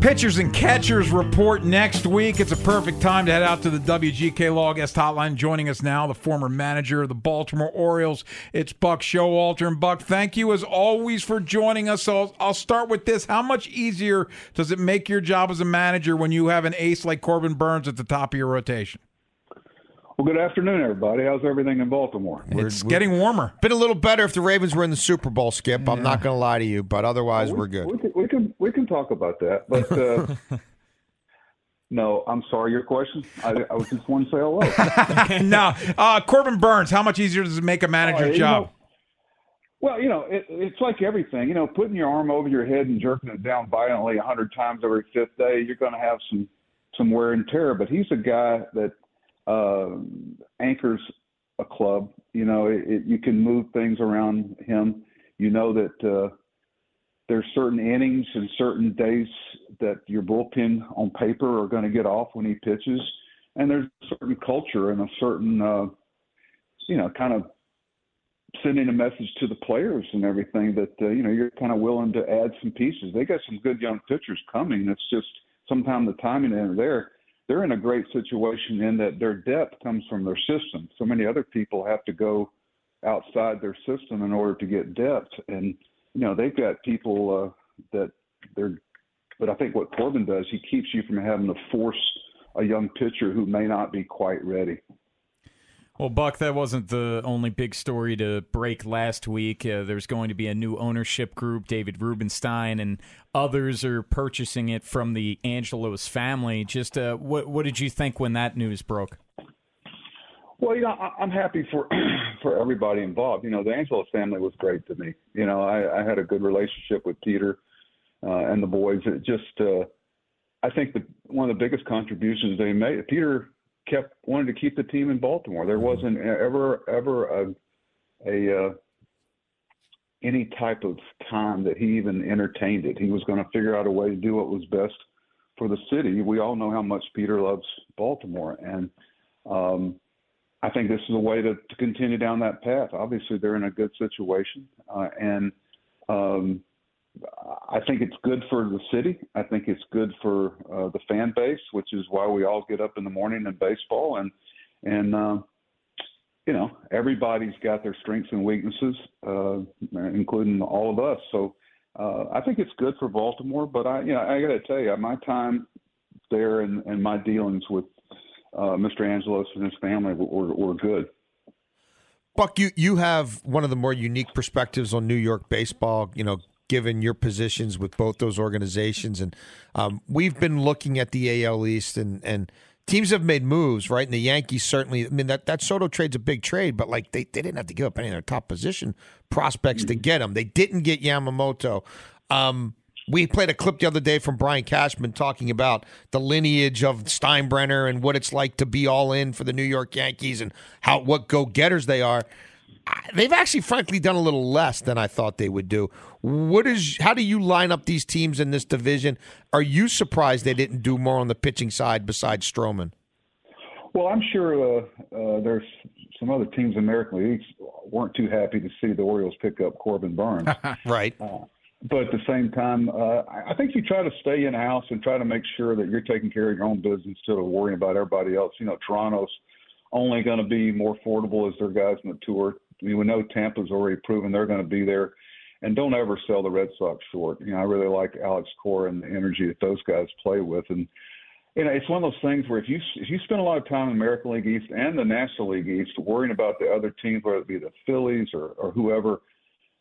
Pitchers and catchers report next week. It's a perfect time to head out to the WGK Law Guest Hotline. Joining us now, the former manager of the Baltimore Orioles. It's Buck Showalter. And Buck, thank you as always for joining us. So I'll, I'll start with this. How much easier does it make your job as a manager when you have an ace like Corbin Burnes at the top of your rotation? Well, good afternoon, everybody. How's everything in Baltimore? It's we're, getting warmer. Been a little better if the Ravens were in the Super Bowl, Skip. Yeah. I'm not going to lie to you, but otherwise well, we, are good. We can, we can, we can talk about that, but uh, no, I'm sorry. Your question? I, I was just want to say hello. no, uh, Corbin Burnes. How much easier does it make a manager's oh, job? Know, well, you know, it, it's like everything. You know, putting your arm over your head and jerking it down violently a hundred times every fifth day, you're going to have some some wear and tear. But he's a guy that uh, anchors a club. You know, it, it, you can move things around him. You know that uh, there's certain innings and certain days that your bullpen on paper are going to get off when he pitches, and there's a certain culture and a certain, uh, you know, kind of sending a message to the players and everything that uh, you know you're kind of willing to add some pieces. They got some good young pitchers coming. It's just sometimes the timing isn't there they're in a great situation in that their depth comes from their system. So many other people have to go outside their system in order to get depth, and you know they've got people uh, that they're. But I think what Corbin does, he keeps you from having to force a young pitcher who may not be quite ready. Well, Buck, that wasn't the only big story to break last week. Uh, there's going to be a new ownership group. David Rubenstein and others are purchasing it from the Angelos family. Just uh, what what did you think when that news broke? Well, you know, I, I'm happy for for everybody involved. You know, the Angelos family was great to me. You know, I, I had a good relationship with Peter uh, and the boys. It just, uh, I think the one of the biggest contributions they made. Peter kept wanted to keep the team in Baltimore. There mm-hmm. wasn't ever ever a a uh, any type of time that he even entertained it. He was going to figure out a way to do what was best for the city. We all know how much Peter loves Baltimore, and um, I think this is a way to, to continue down that path. Obviously, they're in a good situation, uh, and um, I think it's good for the city. I think it's good for uh, the fan base, which is why we all get up in the morning in baseball. And and uh, you know everybody's got their strengths and weaknesses, uh, including all of us. So uh, I think it's good for Baltimore. But I you know I got to tell you, my time there and, and my dealings with uh, Mr. Angelos and his family were, were good. Buck, you, you have one of the more unique perspectives on New York baseball. You know, given your positions with both those organizations. And um, we've been looking at the AL East and and teams have made moves, right? And the Yankees certainly. I mean that that Soto trade's a big trade, but like they, they didn't have to give up any of their top position prospects to get him. They didn't get Yamamoto. Um, we played a clip the other day from Brian Cashman talking about the lineage of Steinbrenner and what it's like to be all in for the New York Yankees and how what go getters they are they've actually frankly done a little less than I thought they would do. What is how do you line up these teams in this division? Are you surprised they didn't do more on the pitching side besides Stroman? Well, I'm sure uh, uh, there's some other teams in American League weren't too happy to see the Orioles pick up Corbin Burnes. right. Uh, but at the same time, uh, I think you try to stay in house and try to make sure that you're taking care of your own business instead of worrying about everybody else. You know, Toronto's only going to be more affordable as their guys tour. We know Tampa's already proven they're going to be there. and don't ever sell the Red Sox short. You know, I really like Alex Cora and the energy that those guys play with, and you know, it's one of those things where if you if you spend a lot of time in American League East and the National League East worrying about the other teams, whether it be the Phillies or, or whoever,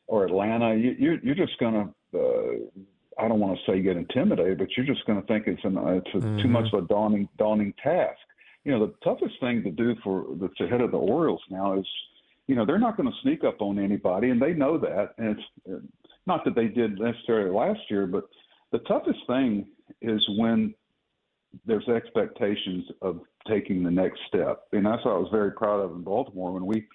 or Atlanta, you, you're you're just gonna. Uh, I don't want to say get intimidated, but you're just going to think it's an it's a, mm-hmm. too much of a daunting daunting task. You know, the toughest thing to do for that's ahead of the Orioles now is, you know, they're not going to sneak up on anybody, and they know that. And it's not that they did necessarily last year, but the toughest thing is when there's expectations of taking the next step. And that's what I was very proud of in Baltimore when we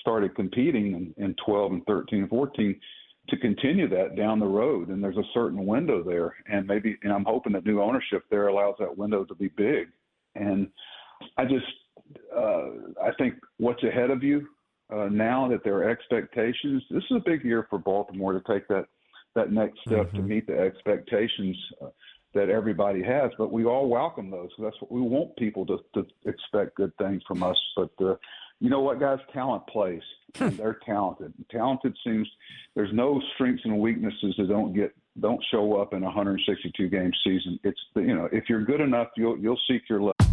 started competing in, in 12 and 13 and 14 to continue that down the road. And there's a certain window there. And maybe, and I'm hoping that new ownership there allows that window to be big. And I just, uh, I think what's ahead of you uh, now that there are expectations, this is a big year for Baltimore to take that that next step mm-hmm. to meet the expectations. Uh, that everybody has, but we all welcome those. That's what we want people to, to expect good things from us. But uh, you know what, guys? Talent plays. and they're talented. Talented seems there's no strengths and weaknesses that don't get don't show up in a 162 game season. It's you know if you're good enough, you'll you'll seek your level.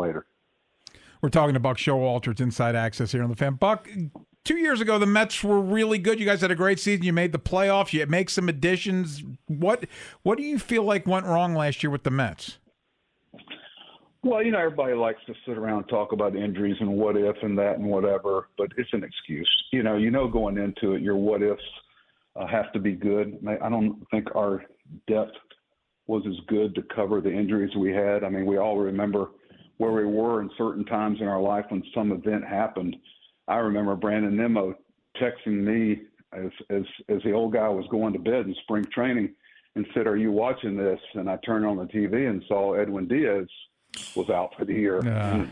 later. We're talking to Buck Showalter. It's Inside Access here on the fan. Buck, two years ago, the Mets were really good. You guys had a great season. You made the playoffs. You make some additions. What What do you feel like went wrong last year with the Mets? Well, you know, everybody likes to sit around and talk about injuries and what if and that and whatever, but it's an excuse. You know, you know going into it, your what ifs uh, have to be good. I don't think our depth was as good to cover the injuries we had. I mean, we all remember where we were in certain times in our life when some event happened. I remember Brandon Nimmo texting me as as as the old guy was going to bed in spring training and said, "Are you watching this?" And I turned on the TV and saw Edwin Diaz was out for the year. Yeah.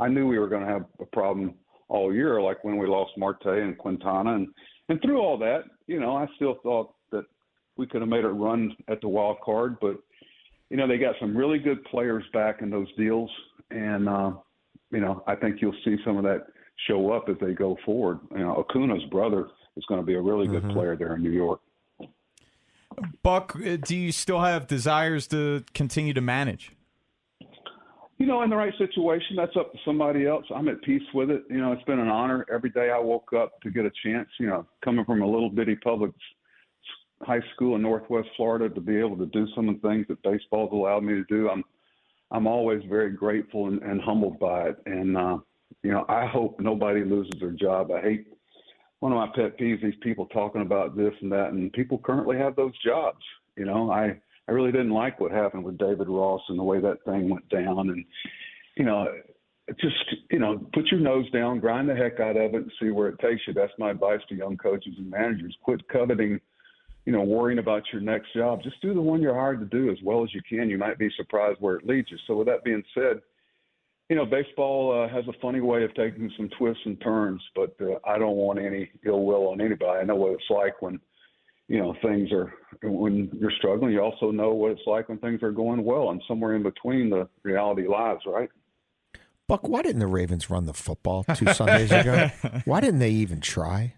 I knew we were going to have a problem all year, like when we lost Marte and Quintana, and and through all that, you know, I still thought that we could have made a run at the wild card, but you know, they got some really good players back in those deals and uh, you know I think you'll see some of that show up as they go forward. You know, Acuna's brother is going to be a really good mm-hmm. player there in New York. Buck, uh, do you still have desires to continue to manage? You know, in the right situation, that's up to somebody else. I'm at peace with it. You know, it's been an honor every day I woke up to get a chance. You know, coming from a little bitty public high school in Northwest Florida to be able to do some of the things that baseball's allowed me to do. I'm I'm always very grateful and, and humbled by it. And uh, you know, I hope nobody loses their job. I hate one of my pet peeves these people talking about this and that, and people currently have those jobs. You know, I I really didn't like what happened with David Ross and the way that thing went down, and you know, just you know, put your nose down, grind the heck out of it, and see where it takes you. That's my advice to young coaches and managers. Quit coveting you know, worrying about your next job. Just do the one you're hired to do as well as you can. You might be surprised where it leads you. So, with that being said, you know, baseball uh, has a funny way of taking some twists and turns, but uh, I don't want any ill will on anybody. I know what it's like when, you know, things are when you're struggling. You also know what it's like when things are going well, and somewhere in between, the reality lies, right? Buck, why didn't the Ravens run the football two Sundays ago? why didn't they even try?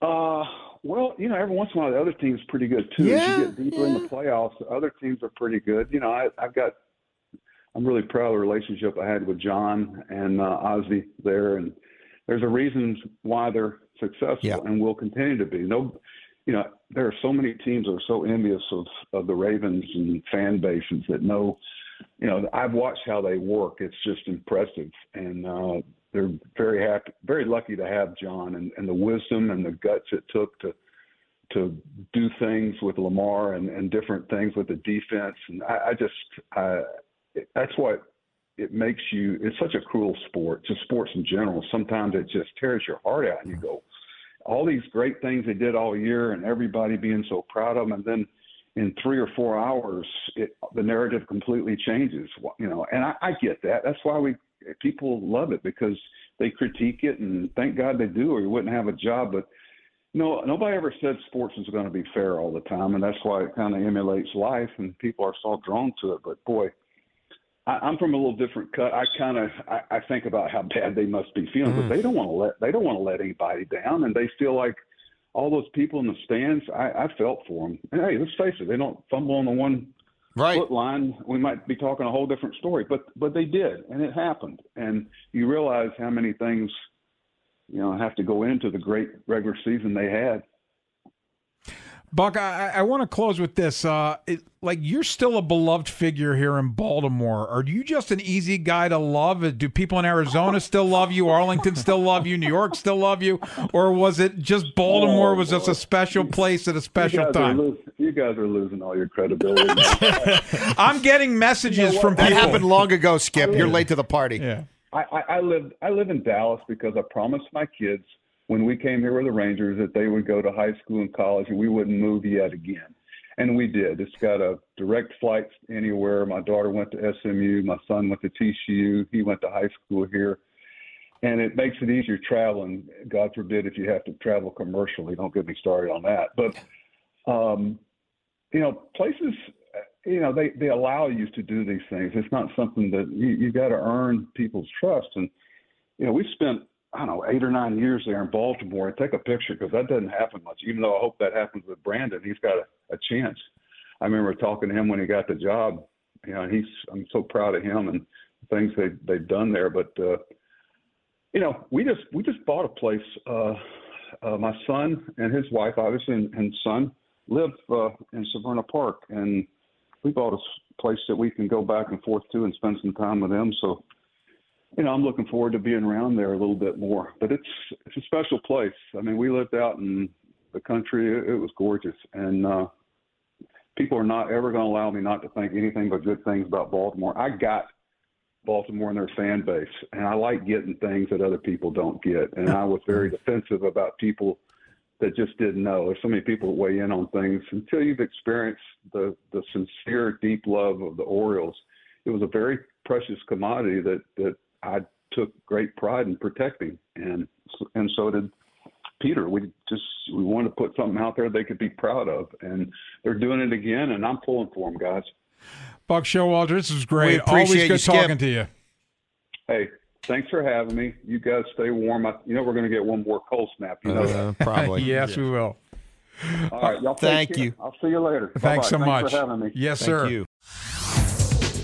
Uh, well, you know, every once in a while the other team's pretty good too. Yeah, As you get deeper yeah. in the playoffs, the other teams are pretty good. You know, I, I've got, I'm really proud of the relationship I had with John and uh, Ozzie there, and there's a reason why they're successful yeah. and will continue to be. No, you know, there are so many teams that are so envious of of the Ravens and fan bases that know. You know, I've watched how they work. It's just impressive, and uh, they're very happy, very lucky to have John and, and the wisdom and the guts it took to to do things with Lamar and, and different things with the defense. And I, I just, I, that's what it makes you. It's such a cruel sport, just sports in general. Sometimes it just tears your heart out, and you go, all these great things they did all year, and everybody being so proud of them, and then in three or four hours, it, the narrative completely changes. You know, and I, I get that. That's why we people love it because they critique it, and thank God they do, or you wouldn't have a job. But no, nobody ever said sports is going to be fair all the time, and that's why it kind of emulates life, and people are so drawn to it. But boy, I, I'm from a little different cut. I kind of I, I think about how bad they must be feeling, mm. but they don't want to let they don't want to let anybody down, and they feel like all those people in the stands. I, I felt for them. And hey, let's face it, they don't fumble on the one right. foot line, we might be talking a whole different story. But but they did, and it happened. And you realize how many things you know have to go into the great regular season they had. Buck, I, I want to close with this. Uh, it, like, you're still a beloved figure here in Baltimore. Are you just an easy guy to love? Do people in Arizona still love you? Arlington still love you? New York still love you? Or was it just Baltimore was just a special place at a special you time? Losing, you guys are losing all your credibility. I'm getting messages you know from people. That happened long ago, Skip. You're late to the party. Yeah. I, I, I live I live in Dallas because I promised my kids – when we came here with the Rangers that they would go to high school and college and we wouldn't move yet again. And we did. It's got a direct flight anywhere. My daughter went to SMU. My son went to TCU. He went to high school here. And it makes it easier traveling. God forbid if you have to travel commercially. Don't get me started on that. But, um, you know, places, you know, they, they allow you to do these things. It's not something that you, you got to earn people's trust. And, you know, we spent I don't know, eight or nine years there in Baltimore and take a picture because that doesn't happen much. Even though I hope that happens with Brandon, he's got a, a chance. I remember talking to him when he got the job. You know, he's I'm so proud of him and things they they've done there. But uh, you know, we just we just bought a place. Uh, uh, my son and his wife, obviously, and, and son live uh, in Severna Park, and we bought a place that we can go back and forth to and spend some time with them. So you know, I'm looking forward to being around there a little bit more. But it's it's a special place. I mean, we lived out in the country. It, it was gorgeous, and uh, people are not ever going to allow me not to think anything but good things about Baltimore. I got Baltimore and their fan base, and I like getting things that other people don't get. And I was very defensive about people that just didn't know. There's so many people that weigh in on things until you've experienced the the sincere, deep love of the Orioles. It was a very precious commodity that that I took great pride in protecting, and and so did Peter. We just we wanted to put something out there they could be proud of, and they're doing it again, and I'm pulling for them, guys. Buck Showalter, this is great. Always good you, talking to you. Hey, thanks for having me. You guys stay warm. I, you know we're going to get one more cold snap. You know uh, probably. yes, we will. All right, y'all. Thank care. you. I'll see you later. Thanks Bye-bye. so much. Thanks for having me. Yes, Thank sir. You.